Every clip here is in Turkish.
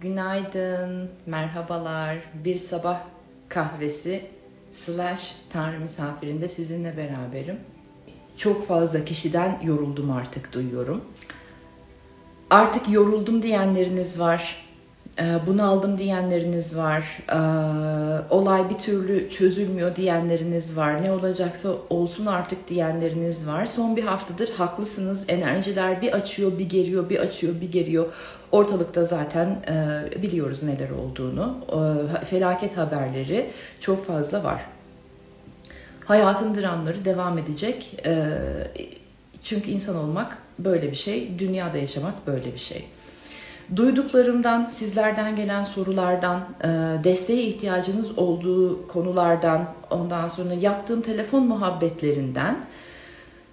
Günaydın, merhabalar. Bir sabah kahvesi slash tanrı misafirinde sizinle beraberim. Çok fazla kişiden yoruldum artık duyuyorum. Artık yoruldum diyenleriniz var. Ee, bunaldım diyenleriniz var. Ee, olay bir türlü çözülmüyor diyenleriniz var. Ne olacaksa olsun artık diyenleriniz var. Son bir haftadır haklısınız. Enerjiler bir açıyor, bir geriyor, bir açıyor, bir geriyor. Ortalıkta zaten e, biliyoruz neler olduğunu. E, felaket haberleri çok fazla var. Hayatın dramları devam edecek. E, çünkü insan olmak böyle bir şey, dünyada yaşamak böyle bir şey. Duyduklarımdan, sizlerden gelen sorulardan, e, desteğe ihtiyacınız olduğu konulardan, ondan sonra yaptığım telefon muhabbetlerinden,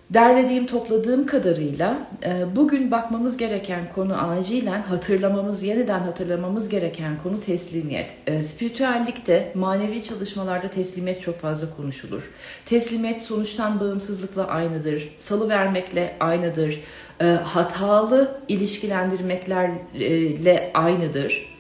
derlediğim, topladığım kadarıyla e, bugün bakmamız gereken konu acilen hatırlamamız, yeniden hatırlamamız gereken konu teslimiyet. E, spiritüellikte, manevi çalışmalarda teslimiyet çok fazla konuşulur. Teslimiyet sonuçtan bağımsızlıkla aynıdır, salı vermekle aynıdır e, hatalı ilişkilendirmeklerle aynıdır.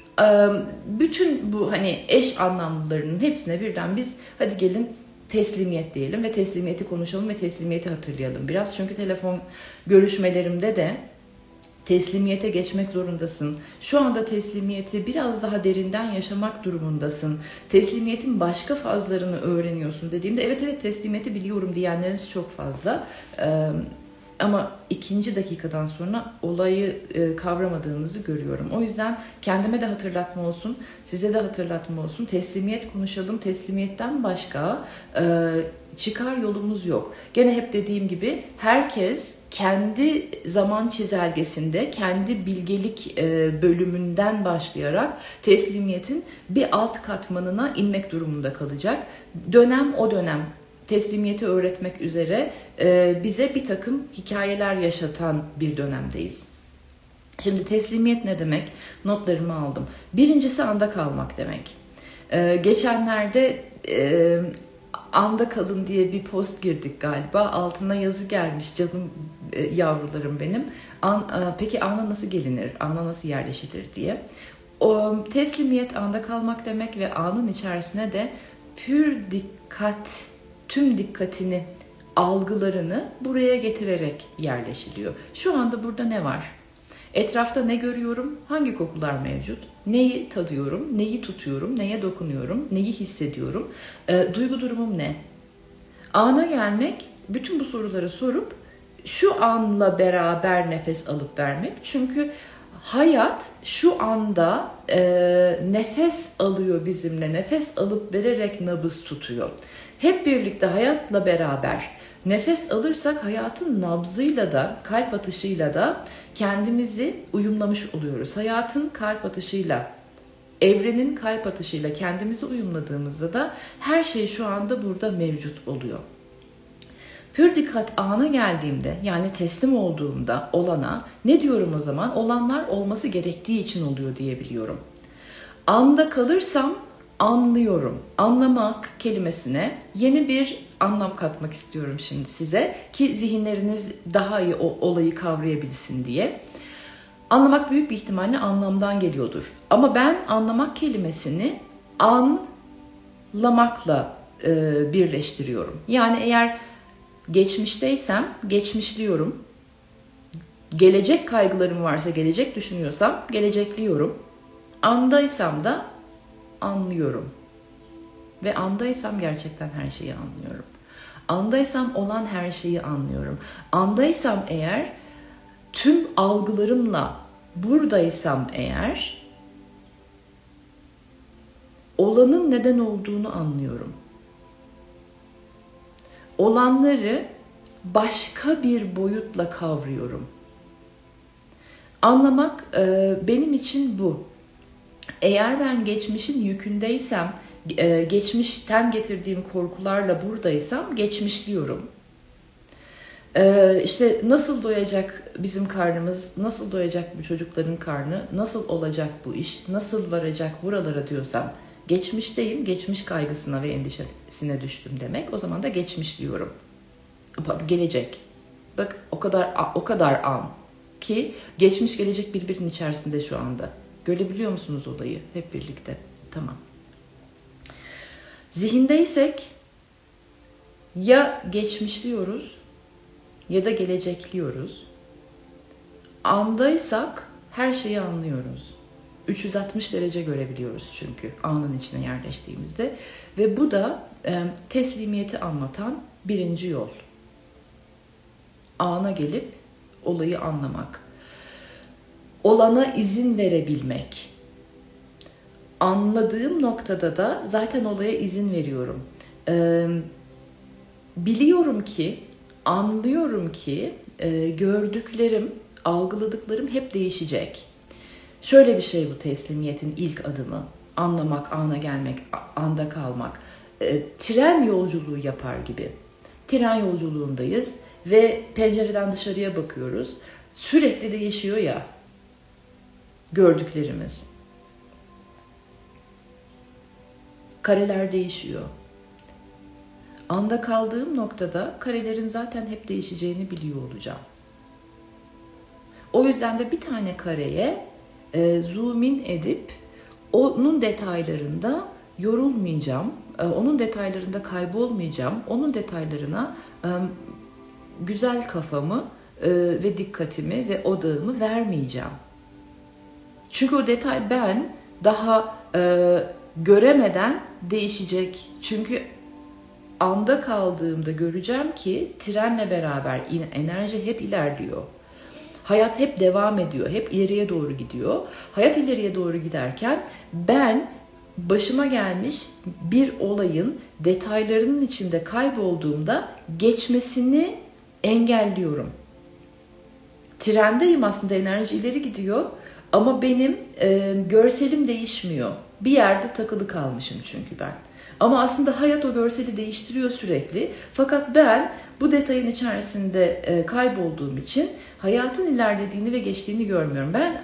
Bütün bu hani eş anlamlılarının hepsine birden biz hadi gelin teslimiyet diyelim ve teslimiyeti konuşalım ve teslimiyeti hatırlayalım biraz. Çünkü telefon görüşmelerimde de teslimiyete geçmek zorundasın. Şu anda teslimiyeti biraz daha derinden yaşamak durumundasın. Teslimiyetin başka fazlarını öğreniyorsun dediğimde evet evet teslimiyeti biliyorum diyenleriniz çok fazla. Ee, ama ikinci dakikadan sonra olayı e, kavramadığınızı görüyorum. O yüzden kendime de hatırlatma olsun, size de hatırlatma olsun. Teslimiyet konuşalım. Teslimiyetten başka e, çıkar yolumuz yok. Gene hep dediğim gibi herkes kendi zaman çizelgesinde, kendi bilgelik e, bölümünden başlayarak teslimiyetin bir alt katmanına inmek durumunda kalacak. Dönem o dönem teslimiyeti öğretmek üzere e, bize bir takım hikayeler yaşatan bir dönemdeyiz. Şimdi teslimiyet ne demek? Notlarımı aldım. Birincisi anda kalmak demek. E, geçenlerde e, anda kalın diye bir post girdik galiba. Altına yazı gelmiş canım yavrularım benim. Peki ana nasıl gelinir? Ana nasıl yerleşilir diye. O, teslimiyet anda kalmak demek ve anın içerisine de pür dikkat tüm dikkatini, algılarını buraya getirerek yerleşiliyor. Şu anda burada ne var? Etrafta ne görüyorum? Hangi kokular mevcut? Neyi tadıyorum? Neyi tutuyorum? Neye dokunuyorum? Neyi hissediyorum? E, duygu durumum ne? Ana gelmek, bütün bu soruları sorup şu anla beraber nefes alıp vermek. Çünkü hayat şu anda e, nefes alıyor bizimle. Nefes alıp vererek nabız tutuyor. Hep birlikte hayatla beraber nefes alırsak hayatın nabzıyla da kalp atışıyla da kendimizi uyumlamış oluyoruz. Hayatın kalp atışıyla evrenin kalp atışıyla kendimizi uyumladığımızda da her şey şu anda burada mevcut oluyor. Pür dikkat ana geldiğimde yani teslim olduğumda olana ne diyorum o zaman? Olanlar olması gerektiği için oluyor diyebiliyorum. Anda kalırsam anlıyorum. Anlamak kelimesine yeni bir anlam katmak istiyorum şimdi size ki zihinleriniz daha iyi o olayı kavrayabilsin diye. Anlamak büyük bir ihtimalle anlamdan geliyordur. Ama ben anlamak kelimesini anlamakla e, birleştiriyorum. Yani eğer geçmişteysem geçmişliyorum. Gelecek kaygılarım varsa gelecek düşünüyorsam gelecekliyorum. Andaysam da anlıyorum. Ve andaysam gerçekten her şeyi anlıyorum. Andaysam olan her şeyi anlıyorum. Andaysam eğer tüm algılarımla buradaysam eğer olanın neden olduğunu anlıyorum. Olanları başka bir boyutla kavruyorum. Anlamak benim için bu. Eğer ben geçmişin yükündeysem, e, geçmişten getirdiğim korkularla buradaysam geçmişliyorum. E, işte nasıl doyacak bizim karnımız, nasıl doyacak bu çocukların karnı, nasıl olacak bu iş, nasıl varacak buralara diyorsam geçmişteyim, geçmiş kaygısına ve endişesine düştüm demek. O zaman da geçmişliyorum. Gelecek. Bak o kadar o kadar an ki geçmiş gelecek birbirinin içerisinde şu anda. Görebiliyor musunuz olayı hep birlikte? Tamam. Zihindeysek ya geçmişliyoruz ya da gelecekliyoruz. Andaysak her şeyi anlıyoruz. 360 derece görebiliyoruz çünkü anın içine yerleştiğimizde ve bu da e, teslimiyeti anlatan birinci yol. Ana gelip olayı anlamak. Olana izin verebilmek. Anladığım noktada da zaten olaya izin veriyorum. Ee, biliyorum ki, anlıyorum ki e, gördüklerim, algıladıklarım hep değişecek. Şöyle bir şey bu teslimiyetin ilk adımı. Anlamak, ana gelmek, anda kalmak. E, tren yolculuğu yapar gibi. Tren yolculuğundayız ve pencereden dışarıya bakıyoruz. Sürekli değişiyor ya gördüklerimiz. Kareler değişiyor. Anda kaldığım noktada karelerin zaten hep değişeceğini biliyor olacağım. O yüzden de bir tane kareye e, zoom in edip onun detaylarında yorulmayacağım, e, onun detaylarında kaybolmayacağım, onun detaylarına e, güzel kafamı e, ve dikkatimi ve odağımı vermeyeceğim. Çünkü o detay ben daha e, göremeden değişecek. Çünkü anda kaldığımda göreceğim ki trenle beraber enerji hep ilerliyor. Hayat hep devam ediyor, hep ileriye doğru gidiyor. Hayat ileriye doğru giderken ben başıma gelmiş bir olayın detaylarının içinde kaybolduğumda geçmesini engelliyorum. Trendeyim aslında enerji ileri gidiyor ama benim e, görselim değişmiyor. Bir yerde takılı kalmışım çünkü ben. Ama aslında hayat o görseli değiştiriyor sürekli. Fakat ben bu detayın içerisinde e, kaybolduğum için hayatın ilerlediğini ve geçtiğini görmüyorum. Ben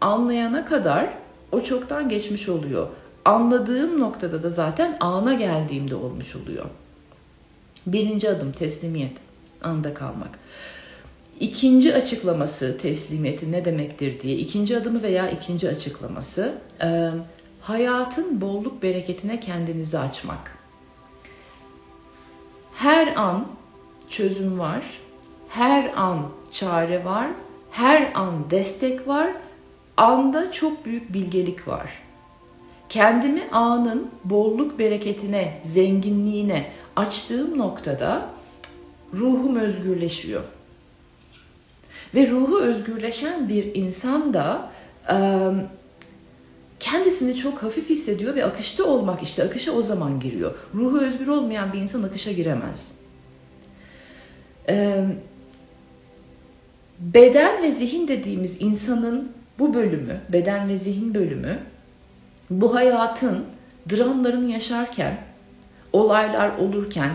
anlayana kadar o çoktan geçmiş oluyor. Anladığım noktada da zaten ana geldiğimde olmuş oluyor. Birinci adım teslimiyet, anda kalmak. İkinci açıklaması teslimiyeti ne demektir diye, ikinci adımı veya ikinci açıklaması e, hayatın bolluk bereketine kendinizi açmak. Her an çözüm var, her an çare var, her an destek var, anda çok büyük bilgelik var. Kendimi anın bolluk bereketine, zenginliğine açtığım noktada ruhum özgürleşiyor. Ve ruhu özgürleşen bir insan da kendisini çok hafif hissediyor ve akışta olmak işte akışa o zaman giriyor. Ruhu özgür olmayan bir insan akışa giremez. Beden ve zihin dediğimiz insanın bu bölümü, beden ve zihin bölümü bu hayatın dramlarını yaşarken, olaylar olurken,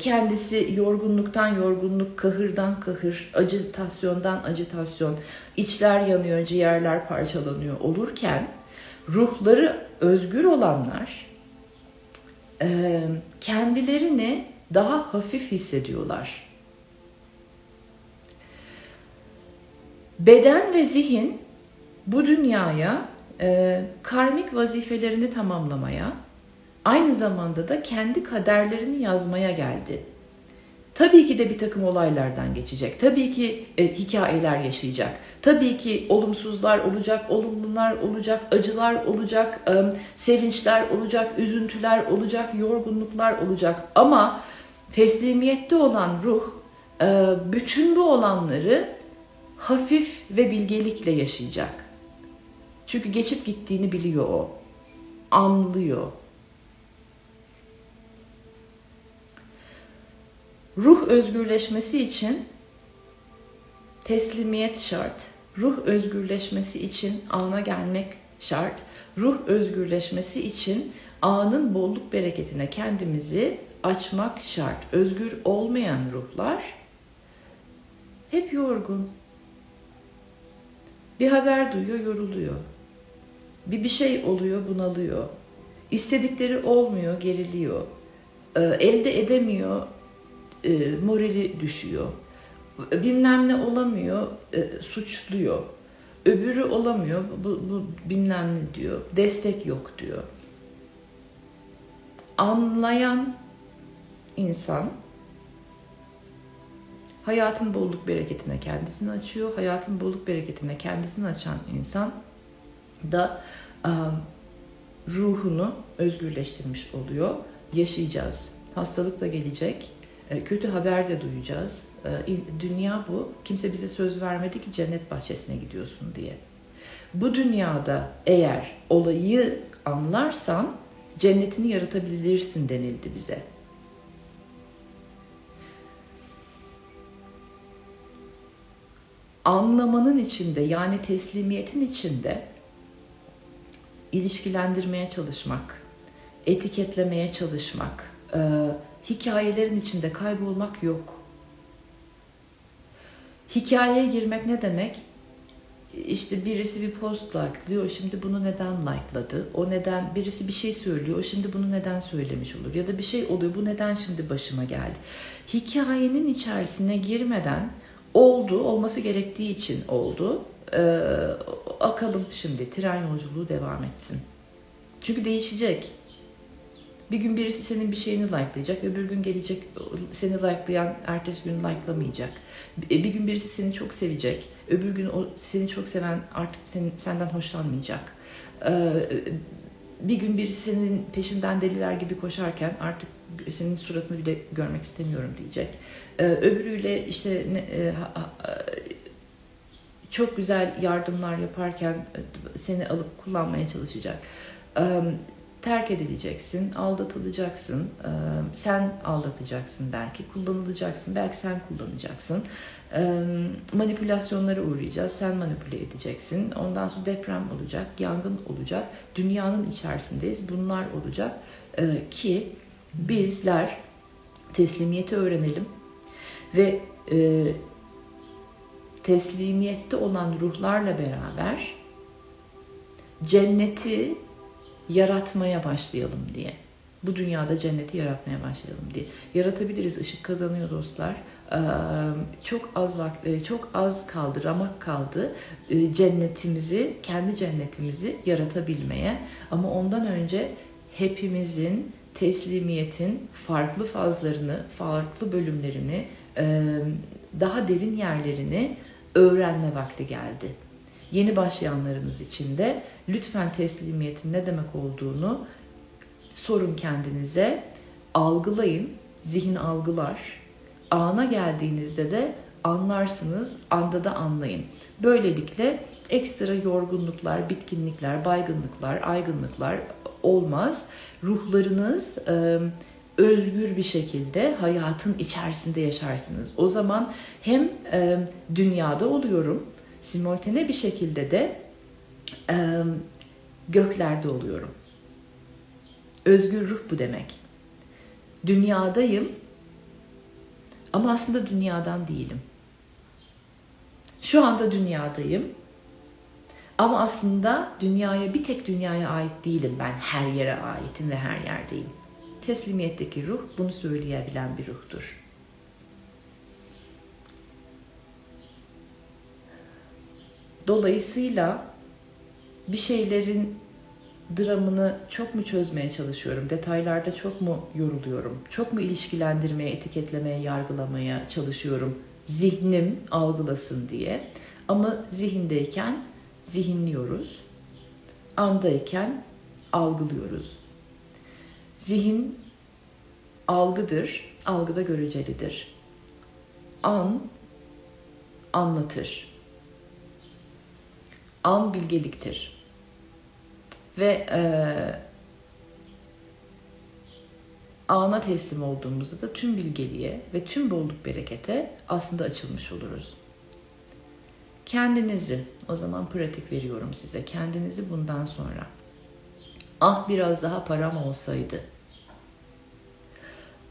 kendisi yorgunluktan yorgunluk, kahırdan kahır, acitasyondan acitasyon, içler yanıyor, ciğerler parçalanıyor olurken ruhları özgür olanlar e, kendilerini daha hafif hissediyorlar. Beden ve zihin bu dünyaya e, karmik vazifelerini tamamlamaya, aynı zamanda da kendi kaderlerini yazmaya geldi. Tabii ki de bir takım olaylardan geçecek. Tabii ki e, hikayeler yaşayacak. Tabii ki olumsuzlar olacak, olumlular olacak, acılar olacak, e, sevinçler olacak, üzüntüler olacak, yorgunluklar olacak. Ama teslimiyette olan ruh e, bütün bu olanları hafif ve bilgelikle yaşayacak. Çünkü geçip gittiğini biliyor o. Anlıyor. Ruh özgürleşmesi için teslimiyet şart. Ruh özgürleşmesi için ana gelmek şart. Ruh özgürleşmesi için anın bolluk bereketine kendimizi açmak şart. Özgür olmayan ruhlar hep yorgun. Bir haber duyuyor, yoruluyor. Bir bir şey oluyor, bunalıyor. İstedikleri olmuyor, geriliyor. Ee, elde edemiyor, e, morali düşüyor. Bilmem ne olamıyor, e, suçluyor. Öbürü olamıyor. Bu, bu bilmem ne diyor. Destek yok diyor. Anlayan insan hayatın bolluk bereketine kendisini açıyor. Hayatın bolluk bereketine kendisini açan insan da um, ruhunu özgürleştirmiş oluyor. Yaşayacağız. Hastalık da gelecek. E, kötü haber de duyacağız. E, dünya bu. Kimse bize söz vermedi ki cennet bahçesine gidiyorsun diye. Bu dünyada eğer olayı anlarsan cennetini yaratabilirsin denildi bize. Anlamanın içinde yani teslimiyetin içinde ilişkilendirmeye çalışmak, etiketlemeye çalışmak, e, hikayelerin içinde kaybolmak yok. Hikayeye girmek ne demek? İşte birisi bir post like'lıyor, şimdi bunu neden like'ladı? O neden, birisi bir şey söylüyor, o şimdi bunu neden söylemiş olur? Ya da bir şey oluyor, bu neden şimdi başıma geldi? Hikayenin içerisine girmeden oldu, olması gerektiği için oldu. Ee, akalım şimdi, tren yolculuğu devam etsin. Çünkü değişecek. Bir gün birisi senin bir şeyini likelayacak, öbür gün gelecek seni likelayan ertesi gün likelamayacak. Bir gün birisi seni çok sevecek, öbür gün o seni çok seven artık senin, senden hoşlanmayacak. Ee, bir gün birisi senin peşinden deliler gibi koşarken artık senin suratını bile görmek istemiyorum diyecek. Ee, öbürüyle işte e, çok güzel yardımlar yaparken seni alıp kullanmaya çalışacak. Ee, terk edileceksin, aldatılacaksın, sen aldatacaksın belki, kullanılacaksın, belki sen kullanacaksın. Manipülasyonlara uğrayacağız, sen manipüle edeceksin. Ondan sonra deprem olacak, yangın olacak, dünyanın içerisindeyiz. Bunlar olacak ki bizler teslimiyeti öğrenelim ve teslimiyette olan ruhlarla beraber cenneti yaratmaya başlayalım diye. Bu dünyada cenneti yaratmaya başlayalım diye. Yaratabiliriz. ışık kazanıyor dostlar. Çok az vakit, çok az kaldı, ramak kaldı cennetimizi, kendi cennetimizi yaratabilmeye. Ama ondan önce hepimizin teslimiyetin farklı fazlarını, farklı bölümlerini, daha derin yerlerini öğrenme vakti geldi. Yeni başlayanlarınız için de lütfen teslimiyetin ne demek olduğunu sorun kendinize, algılayın, zihin algılar. Ana geldiğinizde de anlarsınız, anda da anlayın. Böylelikle ekstra yorgunluklar, bitkinlikler, baygınlıklar, aygınlıklar olmaz. Ruhlarınız e, özgür bir şekilde hayatın içerisinde yaşarsınız. O zaman hem e, dünyada oluyorum, simultane bir şekilde de e, göklerde oluyorum. Özgür ruh bu demek. Dünyadayım ama aslında dünyadan değilim. Şu anda dünyadayım ama aslında dünyaya bir tek dünyaya ait değilim ben. Her yere aitim ve her yerdeyim. Teslimiyetteki ruh bunu söyleyebilen bir ruhtur. Dolayısıyla bir şeylerin dramını çok mu çözmeye çalışıyorum? Detaylarda çok mu yoruluyorum? Çok mu ilişkilendirmeye, etiketlemeye, yargılamaya çalışıyorum? Zihnim algılasın diye. Ama zihindeyken zihinliyoruz. Andayken algılıyoruz. Zihin algıdır, algıda görecelidir. An anlatır. An bilgeliktir. Ve e, ana teslim olduğumuzda da tüm bilgeliğe ve tüm bolluk berekete aslında açılmış oluruz. Kendinizi, o zaman pratik veriyorum size, kendinizi bundan sonra ah biraz daha param olsaydı,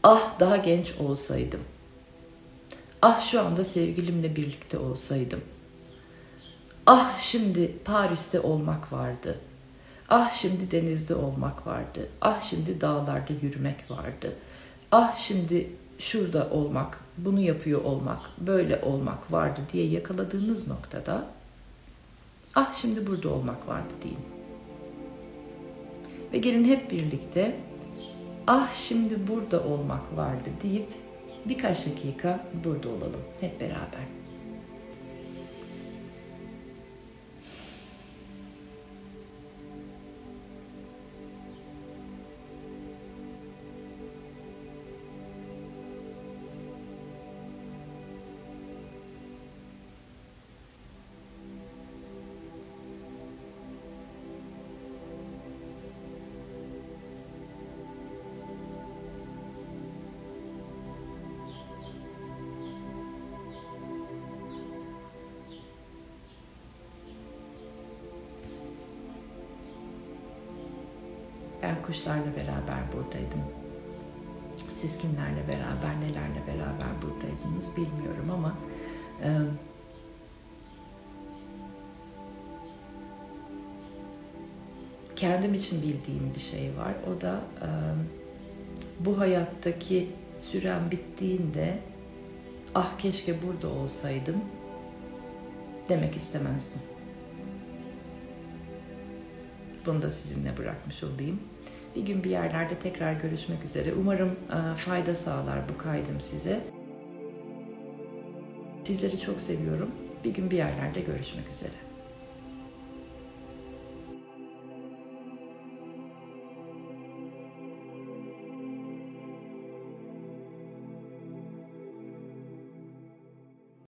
ah daha genç olsaydım, ah şu anda sevgilimle birlikte olsaydım, ah şimdi Paris'te olmak vardı, ah şimdi denizde olmak vardı, ah şimdi dağlarda yürümek vardı, ah şimdi şurada olmak, bunu yapıyor olmak, böyle olmak vardı diye yakaladığınız noktada Ah şimdi burada olmak vardı deyin. Ve gelin hep birlikte ah şimdi burada olmak vardı deyip birkaç dakika burada olalım hep beraber. Kuşlarla beraber buradaydım. Siz kimlerle beraber, nelerle beraber buradaydınız bilmiyorum ama e, kendim için bildiğim bir şey var. O da e, bu hayattaki süren bittiğinde ah keşke burada olsaydım demek istemezdim. Bunu da sizinle bırakmış olayım. Bir gün bir yerlerde tekrar görüşmek üzere. Umarım e, fayda sağlar bu kaydım size. Sizleri çok seviyorum. Bir gün bir yerlerde görüşmek üzere.